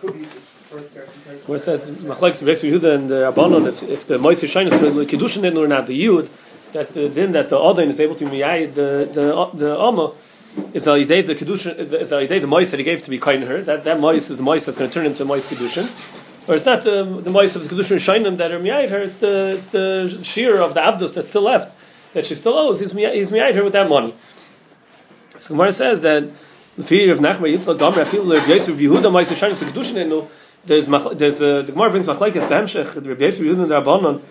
the. Where it says Machlekes Beis Yehuda and the Rabbanon, if, if the Moisei Shainis Kiddushin didn't or not the Yud, that the din that the Odin is able to miyai the the the Amma is al yidei the Kiddushin is al yidei the Mois that he gave to be kind her. That that Mois is the Mois that's going to turn into Mois Kiddushin. Or it's not the the Mois of the Kiddushin Shainim that are miyai her. It's the it's the shear of the Avdus that's still left that she still owes. He's miyai her with that money. So Gemara says that the fear of Nachma Yitzchak I feel the Yosef Yehuda Mois Shainis Kiddushin no there's there's uh, the Gemara brings machlekes behemshech the Rabbi Yosef Yehuda Rabbanon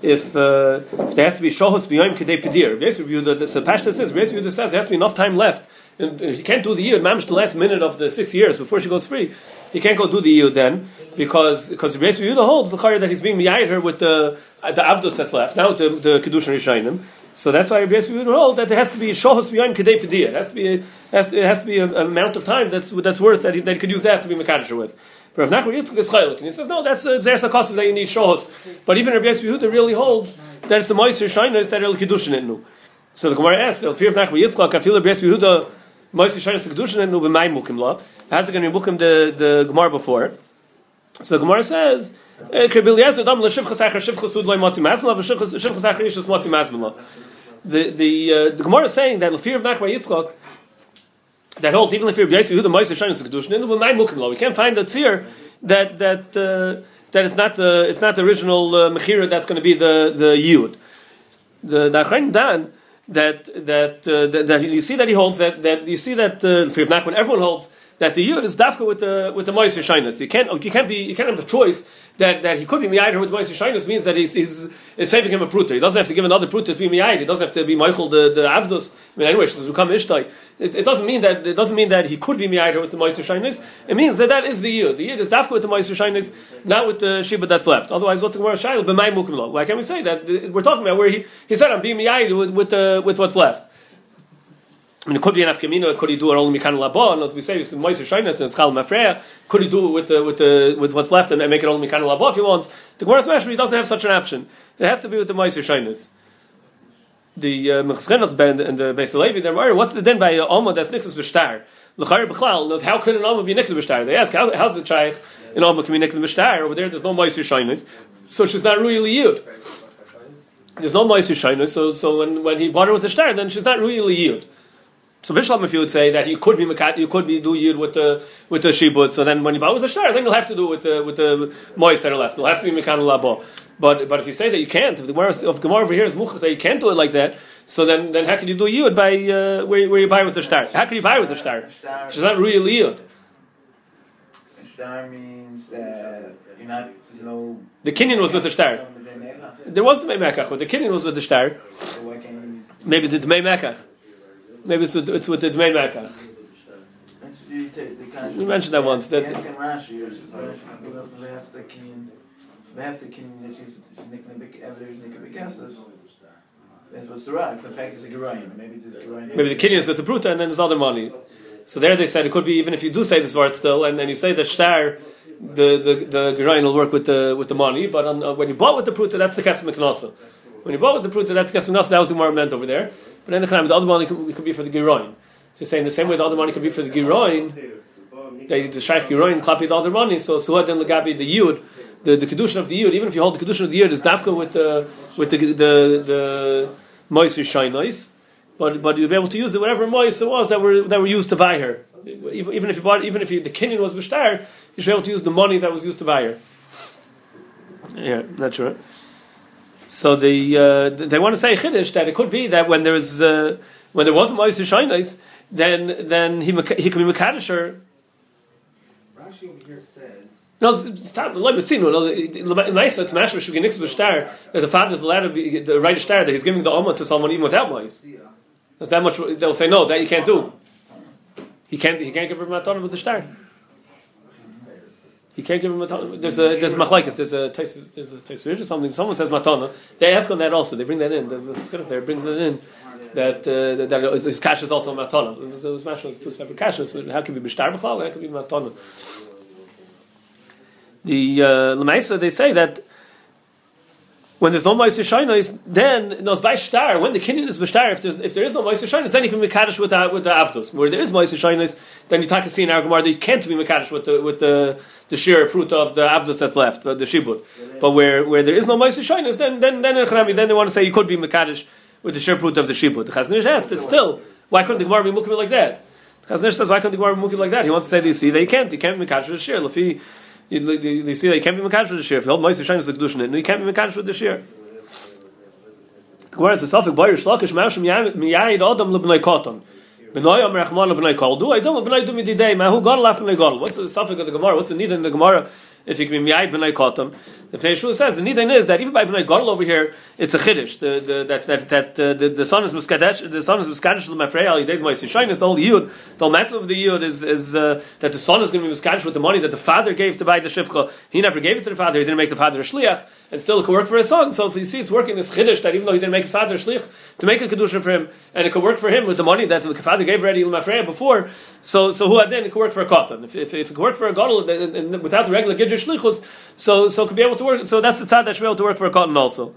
if uh, if there has to be shohos b'yoyim kedei pedir. Rabbi Yosef Yehuda the so Pashta says Rabbi Yosef Yehuda says there has to be enough time left. And, uh, he can't do the year mamish the last minute of the six years before she goes free. He can't go do the year then because because Rabbi Yehuda holds the that he's being miyayed her with the the avdos that's left now the the kedushin rishayim. So that's why Rabbi Yehuda holds that there has to be shohos b'yoyim kedei pedir. It has to be has to, it has to be an amount of time that's that's worth that he, that he could use that to be mekadosh with. But Rav Nachman Yitzchak is chaylik, and he says no, that's uh, zers hakosav that you need shohos. But even Rabbi Yehuda really holds that it's the moiser shaynos that are kedushin in nu. So the Gemara asks, the fear of Nachman Yitzchak, I feel Rabbi Yehuda moiser shaynos kedushin in nu b'may mukim la. How's it going to be mukim the the Gemara before? So the Gemara says. The the uh, the Gemara is saying that the fear of Nachman Yitzchak that holds even you're Yosef Yehuda Meiser Shainis Kedushin, in the Mukim law, we can't find a tzir that that uh, that it's not the it's not the original uh, mechira that's going to be the the yud. The Nachrein Dan that that, uh, that that you see that he holds that that you see that uh, for Nachman everyone holds that the yud is dafka with the with the Meiser Shainis. You can't you can't be you can't have the choice that, that he could be miyayd with Meiser Shainis means that he's, he's, he's saving him a pruta. He doesn't have to give another pruta to be miyayd. He doesn't have to be Michael the the avdos. I mean anyway, she's become ishtai. It, it doesn't mean that it doesn't mean that he could be miyayd with the Meiser Shainis. It means that that is the yud. The yud is dafka with the Meiser Shainis, not with the shiba that's left. Otherwise, what's the Gemara shail? Why can't we say that? We're talking about where he, he said I'm being miyayd with with, the, with what's left. I mean, it could be an afkamina. Could he do it only mikan labo? And as we say, it's moiser shaynas and schal mafreya. Could he do it with the, with the with what's left and, make it only mikan labo if he wants? The Gemara Mashri doesn't have such an option. It has to be with the moiser shaynas. The mechschenach uh, and the Beis Levi, they're worried. What's the din by Alma that's nichtas b'shtar? L'chayr b'chlal knows how could an Alma be nichtas b'shtar? They ask how, how's the shaykh in Alma can be nichtas b'shtar? Over there, there's no moiser shaynas, so she's not really yud. There's no moiser shaynas, so so when, when he bought her with the shtar, then she's not really yud. So Bishlam, if you would say that you could be mekat, you could be do yid with the with the shibut. So then when you buy with the shtar, then you'll have to do with the with the moist that are left. You'll have to be mekan labo. But but if you say that you can't, if the Gemara over here is muchach that you can't do it like that, so then then how can you do yid by uh, where where you buy with the shtar? How can you buy with the shtar? She's not really yid. Shtar means that you're not you know. The kinyan was with the shtar. There was the meimekach, but the kinyan was with the shtar. Maybe the dmei mekach. Maybe it's with, it's with the Dmei Mekach. We mentioned that once. That that's the right. The is the the with the Pruta and then there's other money. So there they said it could be even if you do say this word still and then you say the Shtar, the the the Gerayin will work with the with the money, but on, uh, when you bought with the Pruta, that's the Kesem Knasa. When you bought with the Pruta, that's the Kesem. That was the more meant over there. But then the other money could, could be for the Giroin. So saying the same way the other money could be for the Giroin, they the Shaykh Giroin copy the other money. So Suad then Lagabi the Yud, the, the Kedushin of the Yud, even if you hold the Kedushin of the Yud, is Dafka with the with the the the Moisir Shainais. But but you'll be able to use it whatever Mois it was that were that were used to buy her. Even, even if you bought even if you, the Kenyan was Bishtar, you should be able to use the money that was used to buy her. Yeah, not sure. So the uh, they want to say chiddush that it could be that when there was uh, when there wasn't Ma'aser Shainais, then then he he could be Mekadosh her. Rashi over here says. No, it's not like we seen. Nice, it's mashma should get star that the father is allowed to be the right star that he's giving the alma to someone even without mice. There's that much. They'll say no, that you can't do. He can't. He can't give her matana with the star. He can't give him matana. There's a there's a machlekes. There's a there's a taisir or something. Someone says matana. They ask on that also. They bring that in. It's good there brings it in. That uh, that, his cash is also matana. It was, it was two separate cashes. How can be b'shtar b'chal? How can be matana? The uh, lemaisa they say that when there's no Meiser Shainis, then no, by star when the kinyan is b'star, if, if there is no Meiser Shainis, then you can be kaddish with the with the avdos. Where there is Meiser Shainis, then you take a scene in our Gemara that you can't be mekadosh with the with the the sheer fruit of the avdos that's left, uh, the, the shibud. But where where there is no Meiser Shainis, then then then then they want to say you could be mekadosh with the sheer fruit of the shibud. The Chazon Ish asks, it's still why couldn't the Gemara be mukim like that? The Chazon Ish says why couldn't the Gemara be mukim like that? He wants to say you see you can't you can't be mekadosh with the sheer. You, you, you see that you can't be mekadosh with the sheer. If you hold Meiser Shainis the kedushin, you can't be mekadosh with the sheer. Gemara says, "Safik boyer shlokish mashum miyayid adam lebnei koton." Benoy am rachman lebnei kol. Do I don't lebnei do mididei. Ma who got left lebnei kol. What's the safik of the Gemara? What's the need in the Gemara? If you can be miyayid b'nei koton, the Pnei Shul says the need is that even by b'nei gadol over here, it's a chiddush. The, the, that that that uh, the, the son is miskadesh. The son is miskadesh l'mafrei al yidei ma'is yishaynis. The whole yud, the whole of the yud is is uh, that the son is going to be miskadesh with the money that the father gave to buy the shivcha. He never gave it to the father. He didn't make the father a shliach and still it could work for his son. So if you see it's working this chiddush that even though he didn't make his father a shlich to make a kedusha for him, and it could work for him with the money that the father gave already l'mafreya before. So so who had then it could work for a cotton. If, if, if it could work for a gadol without the regular shlichus, so so could be able to work. So that's the tzad that should be able to work for a cotton also.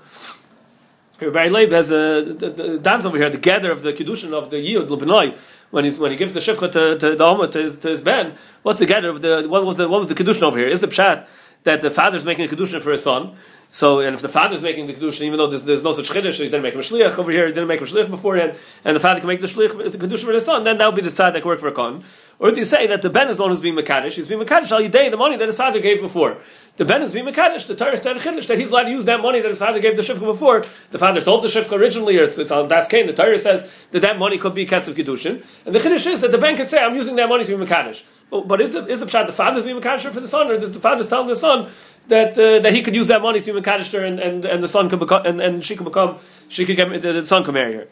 Barry Leib has a the, the, dance over here, the gather of the kedushin of the yid l'benoi when he's when he gives the shivcha to, to the Alma to his, to his ben. What's the gather of the what was the what was the kedushin over here? Is the pshat that the father's making a kedushin for his son? So, and if the father is making the kedushin, even though there's, there's no such chiddush, he didn't make him a shliach over here, he didn't make him a shliach beforehand, and the father can make the shliach the kedushin for his son, then that would be the side that work for a con. Or do you say that the ben is one who's being mekadosh? He's being mekadosh al yidei the money that his father gave before. The ben is being mekadosh. The Torah said chiddush that he's allowed to use that money that his father gave the shivcha before. The father told the shivcha originally, or it's, it's on Das Kain. The Torah says that that money could be kesef kedushin, and the chiddush is that the ben could say, "I'm using that money to be mekadosh." But, is the is the pshat the father's being mekadosh for the son, or does the father's telling the son? That uh, that he could use that money to be Makadishter and, and, and the son could become and, and she could become she could get the, the son could marry her.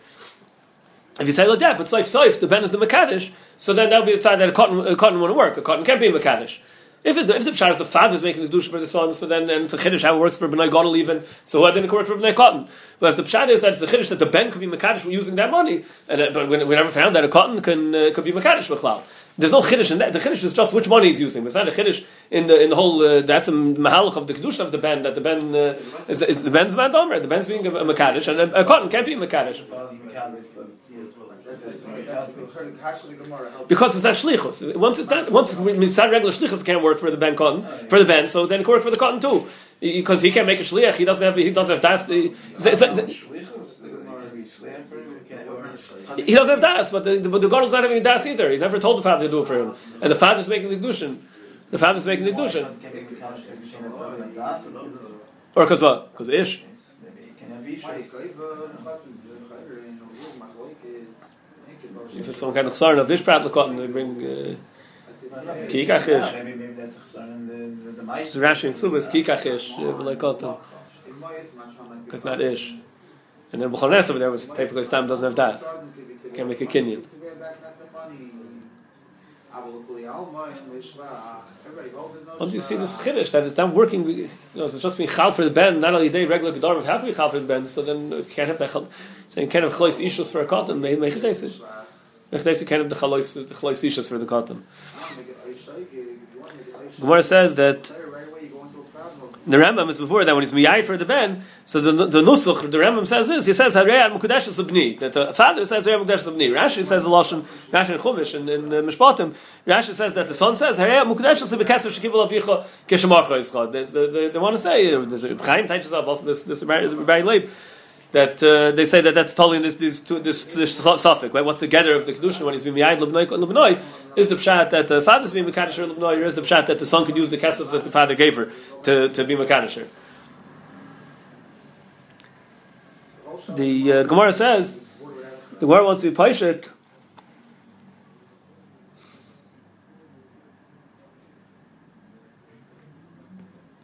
If you say like that, but Saif Saif, the Ben is the Makadish, so then that would be the time that a cotton a cotton wouldn't work. A cotton can't be a Makadish. If, it's, if the pshat is the father is making the douche for the son, so then and it's a chiddush how it works for Bnei Gadol even, so why didn't it work for Bnei Cotton? But if the pshat is that it's a chiddush that the ben could be mekadosh using that money, and uh, but we, we, never found that a cotton can uh, could be mekadosh b'chlal. There's no chiddush in that. The chiddush is just which money he's using. It's not a chiddush in the in the whole. Uh, that's a mahalach of the kedusha of the ben that the ben uh, is, is the ben's man domer. The ben's being a, a and a, a, cotton can't be a mekadosh. Because it's not shlichus. Once it's not, once it's not regular shlichus, can't work for the ben cotton for the ben. So then it can work for the cotton too, because he can't make a shliach. He doesn't have. He doesn't have das. He doesn't have das, but the, the, the God is not having das either. He never told the father to do it for him, and the father's making the kedushin. The father's making the kedushin. Or because what? Because ish. If it's some kind of chsaron of this prat lekotten, they bring uh, kikachish. Maybe the the Rashi and Ksubas, kikachish uh, lekotten. Because not ish. And then B'chol over there was typically Stam doesn't have das. Can't make a kinyan. Once you see this chiddush that it's not working, you know, it's just being chal for the ben, not only day regular gedarim. How can we chal for the ben? So then uh, it can't have that. Saying can't have chalois ishus for a cotton. May make it Mechdesi can't have the chalois the chalois ishus for the cotton. Gemara says that the Rambam is before that when he's miyai for the ben. So the the nusach the Rambam says this. He says harei al mukadesh sabni that the father says harei mukadesh sabni. Rashi says the lashon Rashi and Chumash and in uh, Mishpatim. Rashi says that the son says harei al mukadesh sabni keser shekibul avicha keshamacha ischad. They want to say there's a Chaim teaches us also this this very late that uh, they say that that's totally in this this this, this suffix. Right? What's the gather of the kedushin when he's being miyad lebnoi? Is the pshat that the father's being mekadosh lebnoi, or is the pshat that the son could use the kesef that the father gave her to, to be mekadosh? The uh, Gemara says the Gemara wants to be paishet.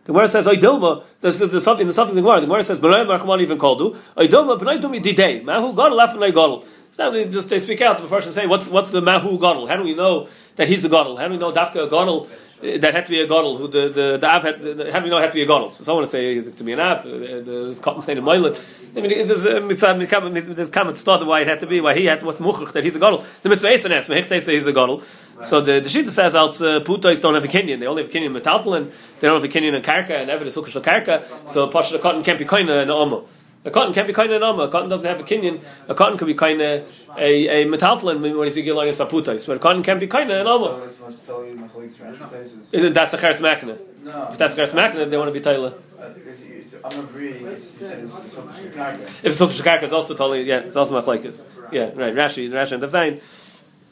The Gemara says, "Oidilma." There's, there's something. There's something in the Gemara. The Gemara says, "B'nai Marchaman even called you." Oidilma b'nai dumi didei. Mahu gadol after my gadol. So now they just they speak out the first and say, "What's what's the mahu gadol? How do we know that he's a gadol? How do we know dafka a gadol that had to be a godel. Who the the the av had the, how had to be a godel? So someone would say to be an av. uh, The cotton stain of moilet. I mean, there's a mitzvah. There's comment started why it had to be why he had what's muchach that he's a godel. The mitzvah is an es. Mehichte say he's a godel. So the the shita says out uh, putois don't have a kinyan. They only have a kinyan metaltalin. They don't have a kinyan in karka and evidence sukkah karka. So pasha the cotton can't be kind of an omo. A cotton can't be kind of an omo. A cotton doesn't have a kinyan. A cotton could be kind of a a metaltalin when he's gilang a saputais. But a cotton can't be kind of an omo. So it's must tell you my colleagues Rashi places. Is- That's a cheres makna. No. If that's cheres makna, they want to be taila. Uh, it's- I'm agreeing. It's, he said it's, it's something Chicago. If it's sukkah karka, it's also totally yeah. It's also machlekes. Yeah, right. Rashi, Rashi, and Tavzayin.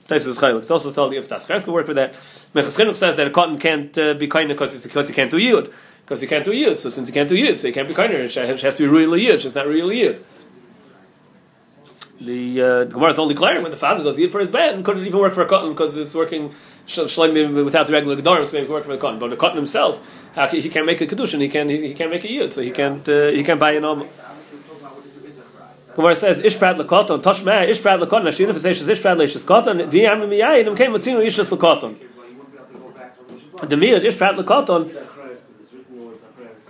Tais is chaylik. It's also totally if that's cheres can work with that. Minchas Chinuch says that a cotton can't uh, be kind because it's because he can't do yud. Because he can't do yud. So since he can't do yud, so he can't be kinder. It has to be really yud. It's not really yud. The uh, Gemara is only declaring when the father does yid for his bed and couldn't even work for a cotton because it's working without the regular gedarim, so maybe work for the cotton. But the cotton himself, how can, he can't make a kedushin. He can he, he can't make a yid, so he can't uh, he can't buy an om. Gemara says ishprat lekoton toshma ishprat lekoton ashin if it says ishprat leishis koton the am miyai them came matzinu ishis lekoton. The miyad ishprat lekoton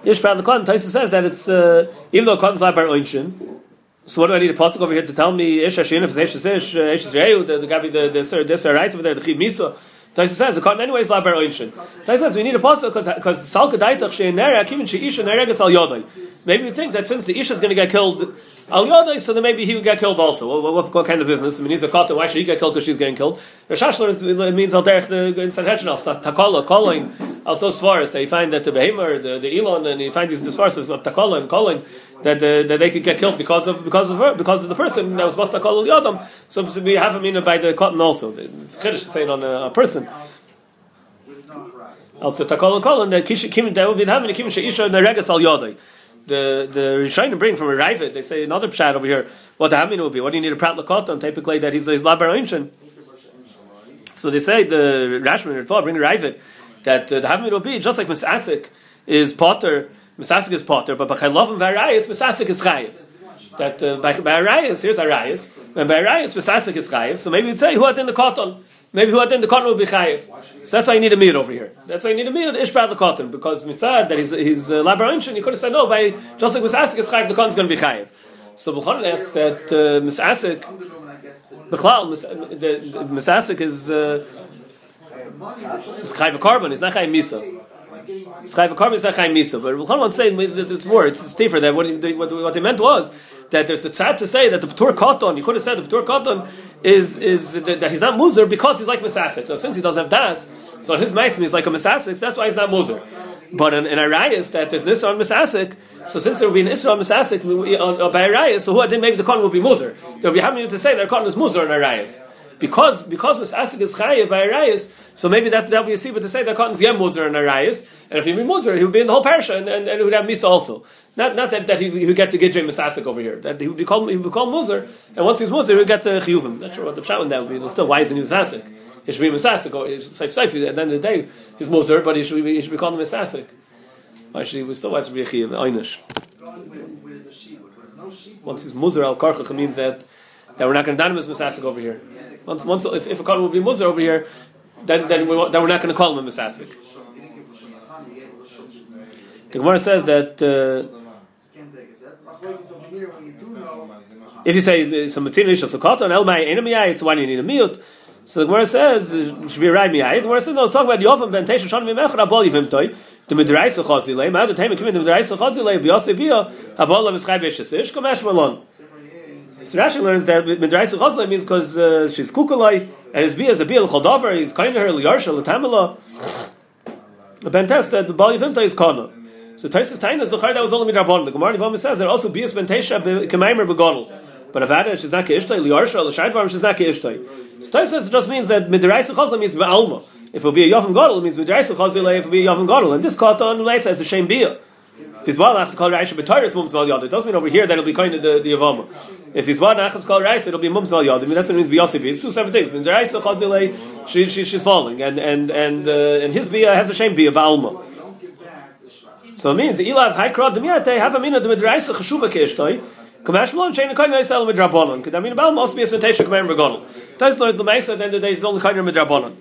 ishprat lekoton Taisa says that it's uh, even though cotton's like bar oinchin. So what do I need a pasuk over here to tell me ish ashin if it's ish ish ish reu the gabi the sir the sir writes over there the chiv misa. Taisa says the cotton anyways like bar oinchin. Taisa says we need a pasuk because salka daitach she'nera kimin she'isha neregas al yodai. Maybe we think that since the isha is going to get killed al yodai, so then maybe he would get killed also. What, what, what kind of business? I mean, he's a cotton. Why should he get killed? Because she's getting killed. It means al derech the in Sanhedrin al takola calling also svaris. They find that the behemoth, the the elon, and you find these svaris of takola and calling that uh, that they could get killed because of because of her because of the person that was supposed to call yodam. So, we have a meaning by the cotton also. It's chiddush to say it on a, a person. Also takola calling that kish kim that would be having a kim sheisha neregas al yodai. The the Rishonim bring from a Ravid. They say another pshat over here. What the Hamin would be? What do you need a prat lakoton? Typically that he's he's labar oinchin. So they say the Rashman or bring a Ravid that uh, the Hamin will be just like Misasik is Potter. Misasik is Potter, but Bachaylovim Varayis Misasik is Chayiv. That uh, by, by Arayis, here's Arayis, and by Arayis Misasik is Chayiv. So maybe you'd say who had in the cotton. Maybe who had in the cotton will be Chayiv. So that's why you need a meal over here. That's why you need a meal Ishbad the cotton because mitzad that he's he's uh, labarantion. You could have said no by just like Misasik is Chayiv, the cotton's going to be Chayiv. So B'chanan asks that uh, Misasik, B'chlal, Misasik is uh, is Chayiv a carbon. It's not Chayiv Misa. It's Chayiv a carbon. It's not Misa. But to say it's more. It's, it's different. That what, they- what what they meant was that there's a tzad to say that the P'tur cotton. You could have said the P'tur cotton is is that, that he's not muzer because he's like Misasik. Now, since he doesn't have das, so his ma'asim is like a Misasik. So that's why he's not muzer. But in, in Arayas, that there's Nisa on Misasik, so since there will be an Isra on Misasik on, uh, by Arayas, so who I think maybe the cotton will be muzer. There will be having to say that cotton is muzer in Arayas. Because because Misasik is Chayiv by Arayas, so maybe that that be a but to say that cotton's Yem muzer in Arayas, and if he be muzer, he would be in the whole parsha, and, and, and it would have Misa also. Not not that, that he, he would get the Gidre Misasik over here, that he would be called he would be called muzer, and once he's muzer, he would get the Chiyuvim. Not sure what the pshat on that would be. but Still, why isn't he Misasik? He should be Misasik, or safe safe. At the end of the day, he's muzer, but he should be he should be called Misasik. He? We still watch to be a Chiyuv, Einish. Once he's muzer al karchach, it means that that we're not going to dynamize Misasik over here. Once, once if, if a cotton will be muzer over here, then then, we, then we're not going to call him a Misasik. The Gemara says that uh, if you say some matina ish a cotton, el mai enemy it's why you need a miut. So the Gemara says should be right miyai. The Gemara says no, let's talk about Yovam ben Tesha Shon Mimechra Abol Yivim Toy. The Midrash Chazile, Ma'ad the time coming the Midrash Chazile, Biyose Bia Abol Mischai Beshesish Kamash Malon. So Rashi learns that Midrash Chazile means because uh, she's kukalai and his Bia is a Bia L'Chodover. He's kind of her Liyarsha L'Tamila. The Ben Test that the Bal Yivim Toy is Kana. So Taisus Tainus the that was only midrabon. The Gemara Nivam says that also bias ben Tesha kemaimer begodel. But Avada she's not keishtay liyarsha l'shaydvarm she's not keishtay. So Taisus just means that midraisa chazla means be'alma. If it will be a yavim godel, it means midraisa chazla. If it will be a yavim godel, and this on Leisa is a shame bia. If he's one to call Raisha b'tayr, it's mum's mal yad. It doesn't mean over here that it'll be kind of the the yavama. If he's one to call Raisha, it'll be mum's mal yad. I mean that's what it means biyasi It's two separate things. Midraisa chazla, she she she's falling, and and and uh, and his bia has a shame bia ba'alma. So it means ilav haikra demiyate have a mina de midraisa cheshuva keishtoi. Kamash malon shein a koyin yisel midrabanon. Kedamina bal must be a smentesha kamayin regonal. Tais is the meisa. At the end of the day, it's only koyin midrabanon.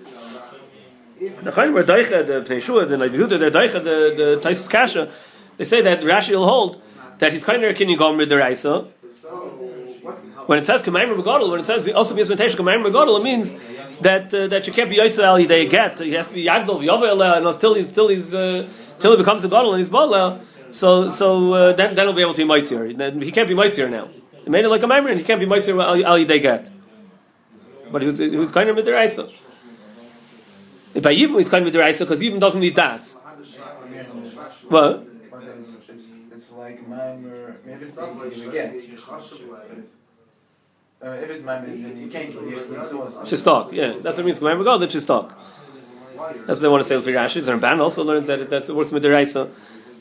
if The were Daicha, the Pnei Shua, the Naibihuda, the Daicha, the, the Taisus Kasha, they say that Rashi will hold that he's kind of kinyan gomer deraisa. When it says Kamayim Megadol, when it says also be Esmentesh Kamayim Megadol, it means that uh, that you can't be Yaitza Al Yidei Get. He has to be Yagdol V'Yova and until he's till he's uh, till he becomes a Gadol and he's Bala. So so uh, then then he'll be able to be Maitzir. Then he can't be Maitzir now. He made it like a Maimer and he can't be Maitzir Al Yidei Get. But he was he was kind of Midiraisa. If by Yibum he's kind of Midiraisa because Yibum doesn't need das. Well, But it's, it's, it's like Maimer, if it's you get. Uh, if it's Maimer, then you can't give it to us. Shistok, yeah, that's what it means. Kamayim Megadol, that's Shistok. That's what they want to say with Rashi. The Ramban also learns that it, that's, it works with the Raisa.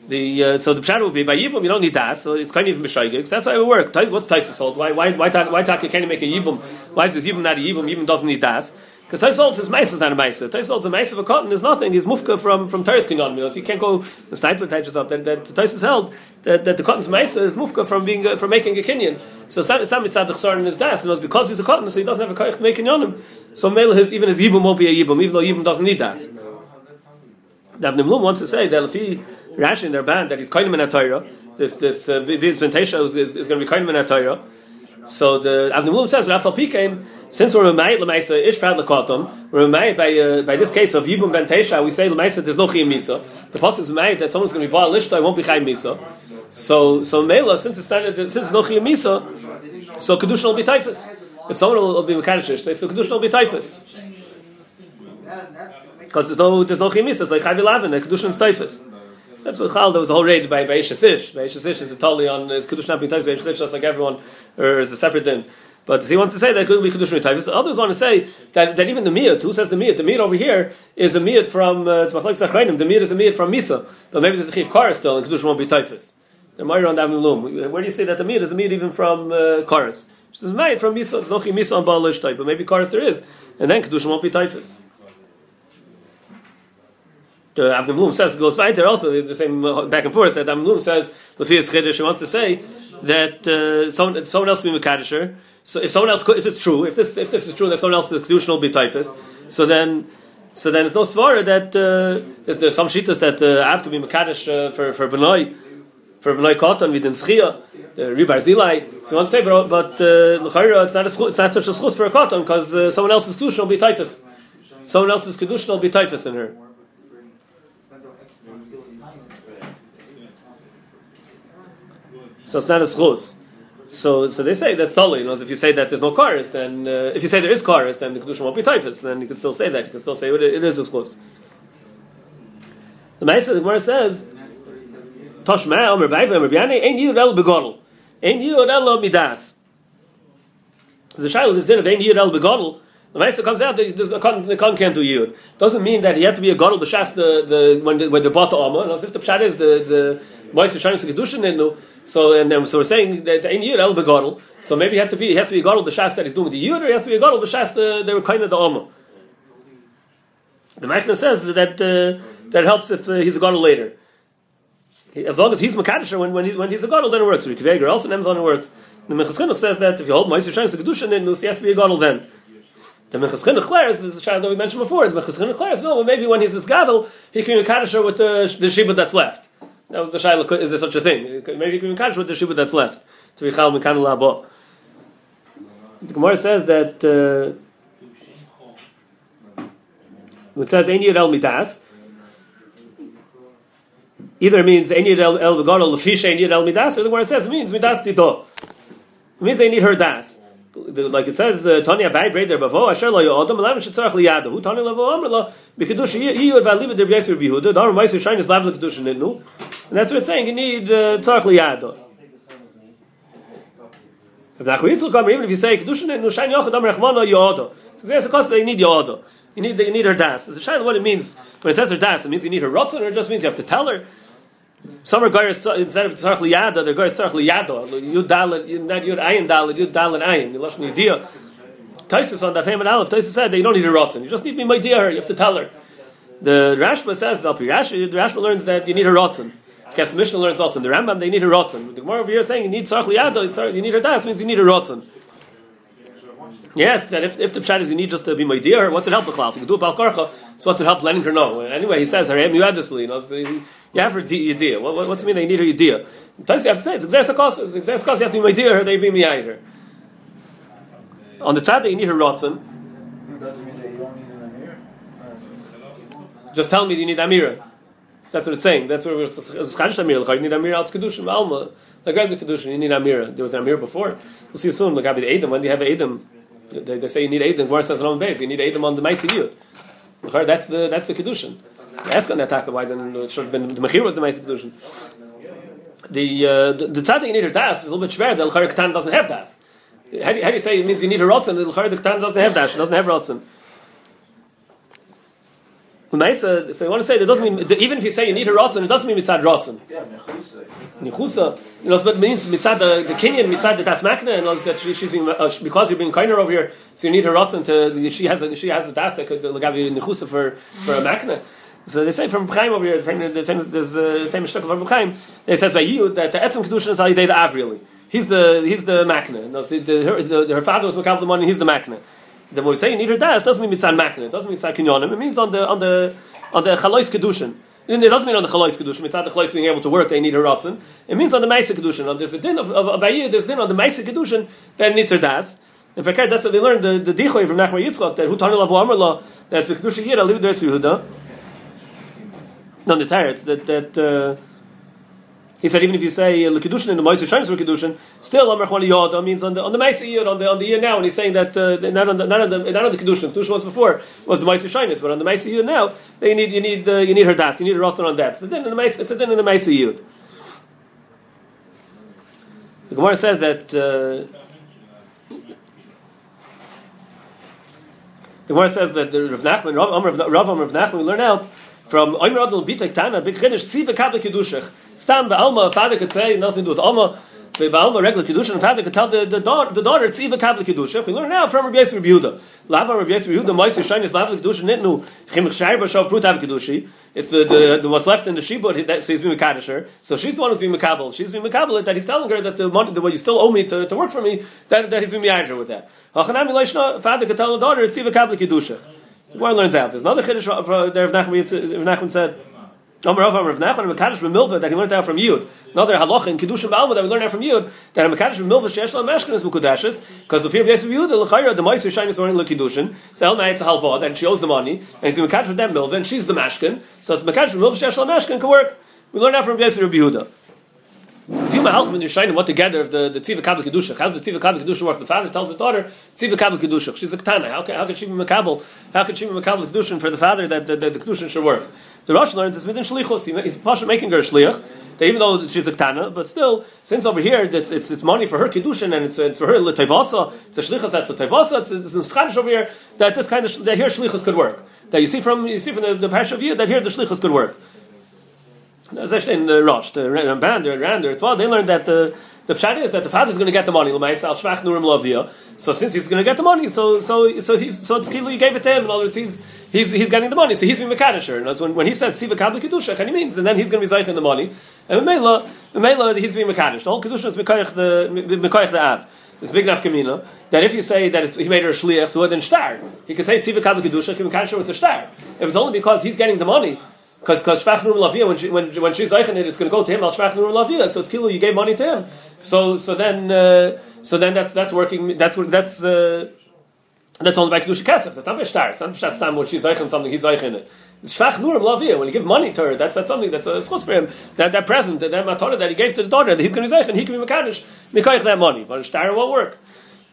The uh, so the pshat would be by yibum you don't need that so it's kind of even b'shaygik that's why it would work what's Taisus hold why why why talk, why talk you can't make a yibum why is this yibum not a yibum yibum doesn't need that because Taisus holds his mace is not a mace Taisus holds a mace of cotton is nothing. He's mufka from from Teres King on so you can't go the sniper touches up that that Taisus held. That, that the cotton's mace is mufka from being uh, from making a kinyan so it's not it's not mitzad in his das and it's because he's a cotton so he doesn't have a koich to make kinyanim so mele his even his yibum won't be a yibum even though yibum doesn't need that. The Avnei Miluim wants to say that if he Rashi in their band that he's of in Torah, this this uh, is, is, is going to be of in Torah. So the Avnei Miluim says, "Rafal Pikein." Since we're remade lemaisa ishpad lekotom, we're remade by uh, by this case of Yibum Ben Teisha, we say lemaisa there's no chiyim misa. The pasuk is made that someone's going to be bar lishta, won't be chayim misa. So so mela since it's not, since it's no chiyim misa, so kedusha will be typhus. If someone will, will be mekadosh, they so kedusha will be typhus because there's no there's no chiyim misa. It's like chayv lavin, the kedusha is typhus. That's what Chal, there was a whole raid by, by Ishasish. By Ishasish is totally on, is Kiddush not being typhus, by Ishasish just like everyone, or is a separate din. But he wants to say that could be Kiddush typhus. Others want to say that, that even the Miyat, who says the Miyat? The Miyat over here is a Miyat from, uh, it's the Miyat is a Miyat from Misa. But maybe there's a Chiv Karas still, and Kiddush won't be typhus. The Meir on Davin Lum. Where do you say that the Miyat is a Miyat even from uh, Karas? She says, Miyat from Misa, it's no Misa on Baal type, but maybe Karas there is. And then Kiddush won't be typhus. The Avnei Miluim says goes weiter also the same uh, back and forth that Avnei Miluim says Lefias Chiddush he wants to say that uh, someone someone else be Mekadisher. So if someone else if it's true if this if this is true that someone else's constitutional be typhus, so then so then it's no svara that uh, there's, some shitas that uh, Av could be Mekadish uh, for for Benoi for Benoi Kotan with Schia the Ribar Zilai. So he wants to say but but uh, it's not a it's not such a schus for a Kotan because uh, someone else's constitutional be typhus. Someone else's constitutional be typhus in her. So it's not a schus. So, so they say that's totally. You know, if you say that there's no chorus, then uh, if you say there is chorus, then the kedusha won't be typhus. Then you can still say that. You can still say it, it is schus. The Ma'aseh the Gemara says, Toshma Omer Baiva Omer Biani Ein Yud El Begodel Ein Yud El Midas. The child is din of Ein Yud El Begodel. The Ma'aseh comes out that a con, the con can't do Yud. Doesn't mean that he had to be a Godel b'shas the the when the, when the bought the Omer. If the pshat is the the Ma'aseh Shani Kedushin Ninu. So and then so we're saying that Ein Yud El Begodel. So maybe he had to be he has to be a Godel b'shas that he's doing the Yud, or he has to be a Godel b'shas the they were kind of the Omer. The Machna says that uh, that helps if uh, he's a gadol later. As long as he's makadisher when when, he, when he's a gadol, then it works. Rikveger also names on it works. The Minchas says that if you hold Ma'aser Shayim Kedusha, then he has to be a gadol then. The Minchas Chinuch declares is a child that we mentioned before. The Minchas Chinuch no, but maybe when he's this gadol, he can be makadisher with the the shibud that's left. That was the shaila. Is there such a thing? Maybe you can be with the shibud that's left to be chal mekan labo. The Gemara says that. Uh, it says Yud El Midas. Either it means Yud El El Begodol Lefish Ein El Midas, or the it says means Midas Dido. It means they need her das. Like it says, uh, Tanya Bai Breder Bavo Asher Lo Yodam Lam Shetzarach Liyadu. Who Tanya Levo Amr Lo Bikedush Yiyud Valiv Der B'Yisur Bihuda. Dar Ma'aser Shain is Lav Lekedush Nidnu. And that's what it's saying. You need uh, Tzarach Liyadu. If the Achritzl come, even if you say Kedushin Nidnu Shain Yochad Amr Rechmano Yodo. So there's a cost that you need Yodo. You need you need her das. It's a shadow what it means when it says her das. It means you need her rotzen, or it just means you have to tell her. Some are guys instead of tzarich liyada, they're guys tzarich liyado. Yud dalet, not yud ayin dalet, yud dalet ayin. Me idea. Taisus on the famous aleph. Taisus said that you don't need a rotzen. You just need to be my dear. You have to tell her. The Rashba says Al Rashi. The Rashba learns that you need a rotzen. Because the Mishnah learns also in the Rambam they need a rotzen. The Gemara over here is saying you need tzarich liyado. You need her das means you need a rotzen. Yes, that if, if the pshat is you need just to be my dear, what's it help the cloud? You can do a balkarcha, so what's it help letting her know? Anyway, he says, "Harem yuadisli," you know, so you you have her di- idea. What, what, what's it mean? They need her idea. Sometimes you have to say it's exercise cost. It's exercise cost. You have to be my dear. They be me either. On the tzad, you need her rotzen. Doesn't mean that you don't need an Amir. Just tell me you need Amira. That's what it's saying. That's what it's it's Chanish Amira. You need Amira al Kedushin Alma. Like Greg Kedushin, you need Amira. There was an Amira before. We'll see soon. Like the Edom. When do you have Edom? They, they say you need Edom. Gemara says on base. You need Edom on the Maisi Yud. That's the that's the Kedushin. Ask on that attack. Why then it should have been the Mechir was the Maisi Kedushin. The uh, the, the tzaddik you need her das is a little bit schwer. The L'char Katan doesn't have das. How do, you, how do you say it means you need her rotzen? The L'char Katan doesn't have das. Doesn't have rotzen. L'maisa, so I want to say that doesn't mean even if you say you need a rotzen, it doesn't mean mitzad rotzen. yeah. Nichusa, you know, but it means mitzad the, the Kenyan, mitzad the tasmakna, and that she, she's being uh, because you're being kinder over here, so you need her rotzen to she has a she has a das that could give you nichusa for for a makna. So they say from Chaim over here, the famous, the famous, there's a famous shtuk from Chaim. It says by you that the etzim kedushin is alidei the av really. He's the he's the makna. No, so the, her, the, her father was makabel the money. He's the makna. The when we say you need her das doesn't mean mitzad makna. It doesn't mean mitzad kinyonim. It means on the on the on the chalois kedushin. It doesn't mean on the chalois kedushin. Mitzad the chalois being able to work, they need her rotzen. It means on the ma'aseh kedushin. On there's a din of of abayir. There's a din on the ma'aseh kedushin that needs her das. In fact, that's what they learned the the dichoy from Nachman Yitzchak that who tanil avu amar lo that's the kedusha yira live there's Yehuda. No, the Teretz that that. Uh, he said even if you say uh, Kedushin in the Ma'aser Shines for Kedushin, still Amar Chwali Yoda means on the on the Ma'aser Yud on the on the year now, and he's saying that uh, not on the not on the not on the Kedushin. Kedushin was before was the Ma'aser Shines, but on the Ma'aser Yud now, you need you need uh, you need her das, you need her on that. So then in the Ma'aser, it's a in the Ma'aser Yud. The Gemara says that. Uh, the Gemara says that the Rav Nachman, Rav Amr, Rav Rav Nachman, we learn out from Omer Adel Bitek Tana, big Chiddush, Tziva Kabel Keddushach. Stam Ba'alma, a father could say, nothing to do with Alma, but Ba'alma, regular Keddush, and father could tell the, the, daughter, the daughter, Tziva Kabel Keddushach. We learn now from Rabbi Yisrael Yehuda. Lava Rabbi Yisrael Yehuda, Moise Shainis, Lava Keddush, Nitnu, Chimich Shai, Bashav Prut Av Keddushi. It's the, the, the, what's left in the Shibud, that, so he's being Mekadisher. So she's the one who's being Mekabel. She's being Mekabel, that he's telling her that the money, the, what you still owe me to, to work for me, that, that he's being Me'ajer with that. Hachanami Leishna, father could tell the daughter, Tziva Kabel Keddushach. The Gemara learns out. There's another chiddush uh. Rav Nachman said, Omer Rav Rav Nachman and Mekadosh B'Milva that he learned out from Yud. Another halacha in Kedusha B'Alma that we learned out from Yud that a Mekadosh B'Milva sheyesh la meshkan is mukudashes because the fear of Yisrael Yud the lechayra the ma'aser shine is learning lekidushin. So El Ma'itz a halva and she owes the money and he's Mekadosh with that Milva and she's the mashkin. So it's Mekadosh B'Milva sheyesh la meshkan can work. We learned out from Yisrael Yehuda. When you're shining what together of the the tziva kabel kedusha. How's the tziva kabel kedusha work? The father tells the daughter tziva kabel kedusha. She's a ketana. How can how can she be makabel? How can she be makabel kedusha for the father that the, kedusha should work? The Rosh learns it's within shlichus. He- He's pasha making her shliach. That even though she's a ketana, but still, since over here it's it's, it's money for her kedushin and it's, it's for her letevasa. It's a shlichus that's a tevasa. It's, it's in Scottish over here that this kind of that here shlichus could work. That you see from you see from the, the of you that here the shlichus could work. I in the uh, Rosh, the Ramban, the Ran, the Ritva, they learned that the the pshat is that the father is going to get the money. So since he's going to get the money, so so so he's so it's kilu you gave it to him. In other words, he's he's he's getting the money. So he's being mekadisher. And when, when he says tziva kabel kedusha, he means, and then he's going to be zayich in the money. And mela mela he's being mekadish. The whole kedusha is mekayich the mekayich the av. It's big enough kamina that if you say that he made her a shliach, so then star. He could say tziva kabel kedusha, he mekadisher with the star. If it's only because he's getting the money. Because because Shvach Nur Lavia when she, when when she's zeichen it, it's going to go to him. Al Shvach Nur Lavia, so it's kilo. You gave money to him. So so then uh, so then that's that's working. That's that's. Uh, that's only by kedusha kesef. That's not by star. It's not by stam when she's zeichen something. He's zeichen it. Shvach Nur Lavia. When you give money to her, that's that's something that's a schutz for him. That that present, that that matana that he gave to the daughter, that he's going to be zeichen. He can be mekadosh. Mikaych that money, but a star won't work.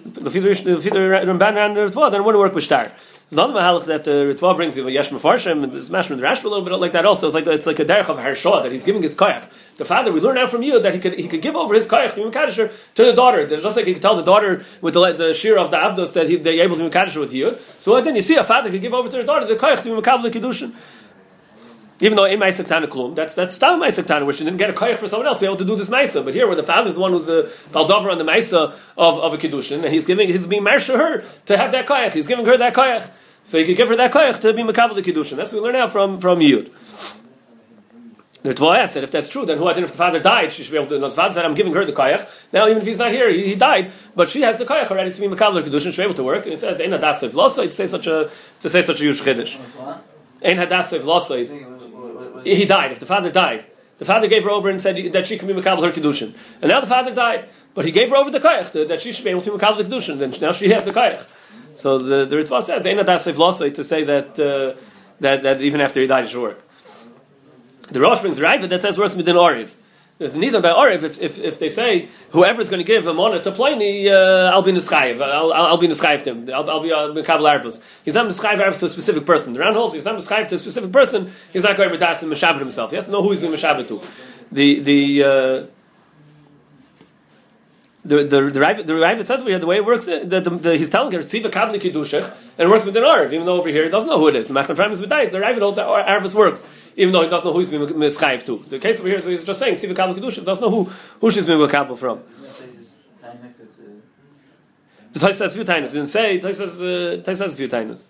The Fider Ramban and the then wouldn't work with star. It's not the mahalach that the Ritva brings you Yesh Mefarshim and Mashman Rashba a little bit like that also. It's like it's like a derech of Harshah that he's giving his koyach. The father, we learn out from you that he could he could give over his koyach to to the daughter. Just like he could tell the daughter with the, the shear of the Avdos that he, they're able to Mekadisher with you. So then you see a father could give over to the daughter the koyach to Mekabel Kedushin. Even though in Ma'aseh Tana Klum, that's that's Stam Ma'aseh Tana, where she didn't get a koyach for someone else to be able to do this Ma'aseh. But here, where the father is the one who's the Baldover on the Ma'aseh of, of a Kiddushin, and he's giving, he's being marsha her to have that koyach. He's giving her that koyach. So he could give her that koyach to be Makabal the Kiddushin. That's what we learn now from, from Yud. The Tva asked that if that's true, then who if the father died, she should be able to. The father said, "I'm giving her the koyach." Now, even if he's not here, he, he died, but she has the koyach already to be mekabel kedushin. She'll be able to work. And it says, "Ein hadasev losay." To say such a to say such a huge chiddush. Ein hadasev losay. He died. If the father died, the father gave her over and said that she can be mekabel her kedushin. And now the father died, but he gave her over the koyach that she should be able to be mekabel the kedushin. and now she has the koyach. So the the Ritva says, "Ein hadasev losay," to say that uh, that that even after he died, it should work. The Rosh brings Raiva that says works within Oriv. There's neither by Oriv if, if, if they say whoever's going to give a money to Pliny, uh, I'll be Nischayev. I'll, I'll, I'll be Nischayev to him. I'll, I'll be uh, Mekabel Arvus. He's not Nischayev Arvus to a specific person. The round holds he's not Nischayev to a specific person. He's not going to and Meshabit himself. He has to know who he's being Meshabit to. The the uh, the the the Rav, the says over here the way it works uh, that the, the, he's telling her Tziva Kabli Kiddushech and works with an Arv even though over here he doesn't know who it is. The Machman Fram is B'dayit the Rav holds that Arvis works even though he doesn't know who he's being Mischayev to. The case over here so he's just saying Tziva Kabli Kiddushech doesn't know who who she's being Kabel from. The Tais says few he didn't say Tais says uh, Tais says few times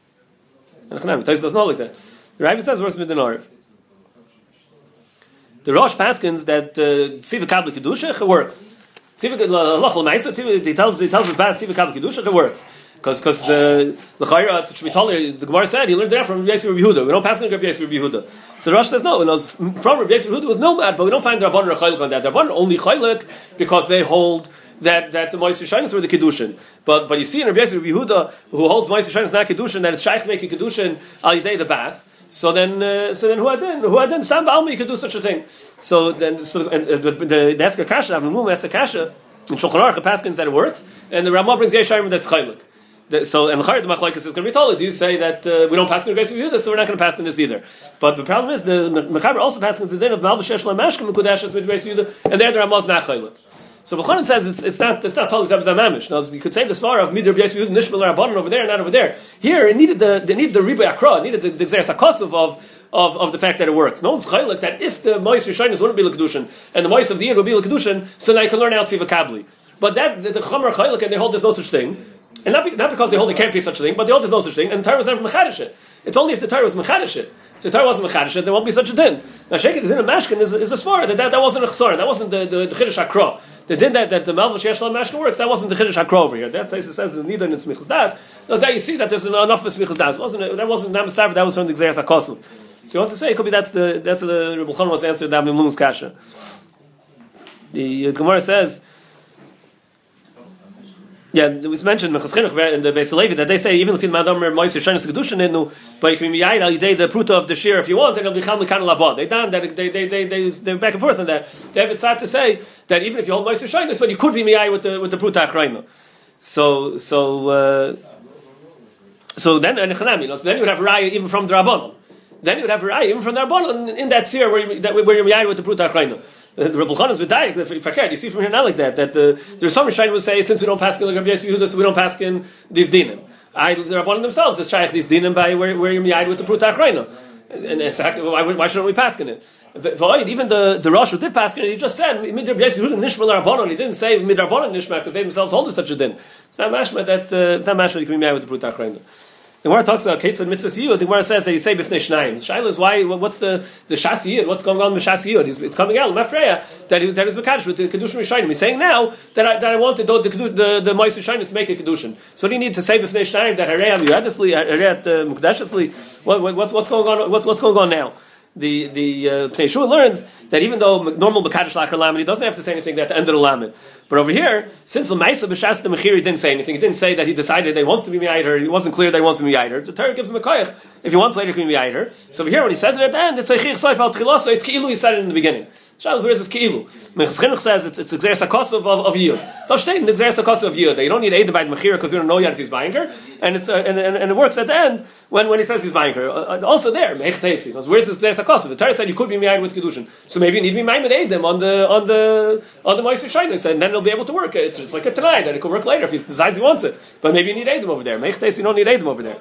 and Chanam Tais does not like that. The Rav says works with an Arv the Rosh Paskins that uh, Tziva Kabli Kiddushech it works he tells, he tells us bad Tziva Kabel Kedusha, it works. Because, because, uh, the Chayra, told, the Gemara said, he learned that from Rabbi Yisrael Yehuda. We don't pass on Rabbi Yisrael Yehuda. So the Rosh says, no, it was from Rabbi Yisrael Yehuda was no bad, but we don't find the Rabbanon Chaylik on that. The Rabbanon only Chaylik because they hold that, that the Moisei Shainis were the Kedushin. But, but you see in Rabbi Yehuda, who holds Moisei Shainis not Kedushin, that it's Shaykh making Kedushin al Yidei the Bas. So then, uh, so then, who hadin, who hadin, Sam Ba'almi could do such a thing. So then, so and uh, the the the Esker Kasha, Avnum Esker Kasha, in Shulchan Aruch, Paskins that it works, and the Ramah brings Yeshayim that's Chaylik. So, and the Machlaikas is going to be told, do you say that uh, we don't pass in the Grace of Yehuda, so we're not going to pass in this either. But the problem is, the Mechaber also passes the din of Malva Shesh Lamashkim, Kudash, with Grace of Yehuda, and there the Ramah is not Chaylik. So Bechonin says it's, it's not it's not totally Zeb Mamish. Now you could say the svara of Midir B'Yes Yehud Nishmal Rabbanon over there and not over there. Here it needed the they needed the Riba Akra, it needed the, the Xeris Akosov of of, of the fact that it works. No one's chaylik that if the Mois Rishonis wouldn't be Lekdushin and the Mois of the end would be Lekdushin, so now you can learn out Tziva Kabli. But that the, the Chomer chaylik and they hold there's no such thing. And not, be, not because they hold there can't be such a thing, but they hold there's no such thing, and the Torah was never Mechadish it. It's only if the Torah was Mechadish it. If the Torah wasn't Mechadish it, there won't be such a din. Now, Sheikh, the din of Mashkin is, is a svara, that, that that wasn't a chsar, that wasn't the, the, the Chiddush. The did that, that the Malva Shesh Lam Mashkin works, that wasn't the Chiddush HaKra over here. That place says that neither in Smichas Das. Because that you see that there's enough for Smichas Das. Wasn't it, that wasn't Namastav, that was from the Xeris HaKosuv. So you want to say, it could be that's the, that's the Rebbe was answered that Mimlum's Kasha. The Gemara says, yeah, it was mentioned in the Beis Levi that they say even if the Madam Moiser Shainis Kedushin but you can be Yair Al Yidei the Pruta of the Shir if you want, and it'll be Chal Mekan Labad. They done that. They they they they they're back and forth on that. They have a tzad to say that even if you hold Moiser Shainis, but you could be Yair with the with the Pruta Achrayma. So so uh, so then and you know, so then you would have Raya even from the Rabbanon. Then you would have Raya even from the Rabbanon in that Sir where you, that, where you're Yair with the Pruta Achrayma. The Rebbe Chanan is v'dayik. If I can, you see from here not like that. That uh, there's some Rishonim would say since we don't pass in like Rabbi Yehuda, so we don't pass in these dinim. I the Rabbanon themselves is shaykh these dinim by where where you're miyad with the Pruta Achrayna. And it's, why, why shouldn't we pass in it? V'oid, Even the the Rosh who did pass in it, he just said mid Rabbi Yosef Yehuda nishma Rabbanon. He didn't say mid Rabbanon nishma because they themselves hold to such a din. It's not mashma that uh, it's not mashma you can be miyad with the Pruta Achrayna. The Gemara talks about Ketzad Mitzvah Yud. The Gemara says that you say Bifnei Shnayim. Shaila is why, what's the, the Shas Yud? What's going on with Shas Yud? It's, coming out, Mafreya, that, he, that is Mekadosh with the Kedushin Rishayim. He's saying now that I, that I wanted the, the, the, the Mois Rishayim to make a Kedushin. So what do you need to say Bifnei Shnayim that Harei Amiyadisli, Harei at Mukdashesli? What, what, what's going on, what's, what's going on now? The the uh, learns that even though normal Mekadosh Lachar Lamed, he doesn't have to say anything at the end of the Lamed. But over here, since Lamaisa B'Shas the Mechiri didn't say anything, he didn't say that he decided that he wants to be Me'ayder, it wasn't clear that he wants to be Me'ayder, the Torah gives him a koyach. If he wants later, he can be Me'ayder. So over here, when he says it at the end, it's a Chich Saif Al it's Ki'ilu, he said it in the beginning. Shabbos, where is this Ki'ilu? Minchas Chinuch says it's, it's Xeris HaKosov of, of Yud. Don't the Xeris HaKosov of Yud. You don't need aid by the Mechira because you don't know yet if he's buying her. And, it's, uh, and, and, and it works at the end when, when he says he's buying her. Uh, uh, also there, Mech Teisi. Because where's this Xeris HaKosov? The Torah said you could be Me'ayder with Kedushin. So maybe you need to be Maimed Eidim on the, on the, on the Meister Shainis, and then it'll be able to work. It's, it's like a tonight, and it could work later if he decides he wants it. But maybe you need Eidim over there. Mech Teisi, you don't need Eidim over there.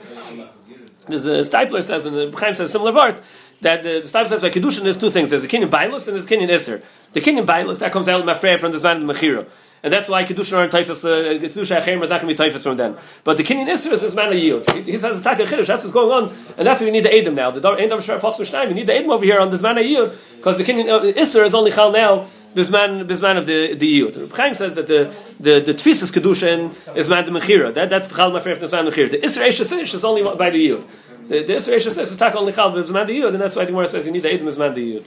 There's a Steipler says, and the Chaim says similar vart, that the, the Stam says by Kedushin there's two things. There's a Kenyan Bailus and there's Kenyan Isser. The Kenyan Bailus, that comes out Mafreya from this man in Mechira. And that's why Kedushin aren't Typhus, uh, Kedushin Achim is not going to be Typhus from then. But the Kenyan Isser is this man of yield. He, he says, Taka Chiddush, that's what's going on, and that's why we need the Edom now. The End of Shara Pops we need the Edom over here on this man of yield, because the Kenyan uh, Isser is only Chal now, Bisman, Bisman of the the Yud. Chaim says that the the the Tfisas Kedushin is man the Mechira. That that's Chal Mafreya from this man Mechira. The Isser Eish is only by the Yud. The, the Israel says it's Taka Lichal Vizman Diyud, and that's why the Gemara says you need the Eidim Vizman Diyud.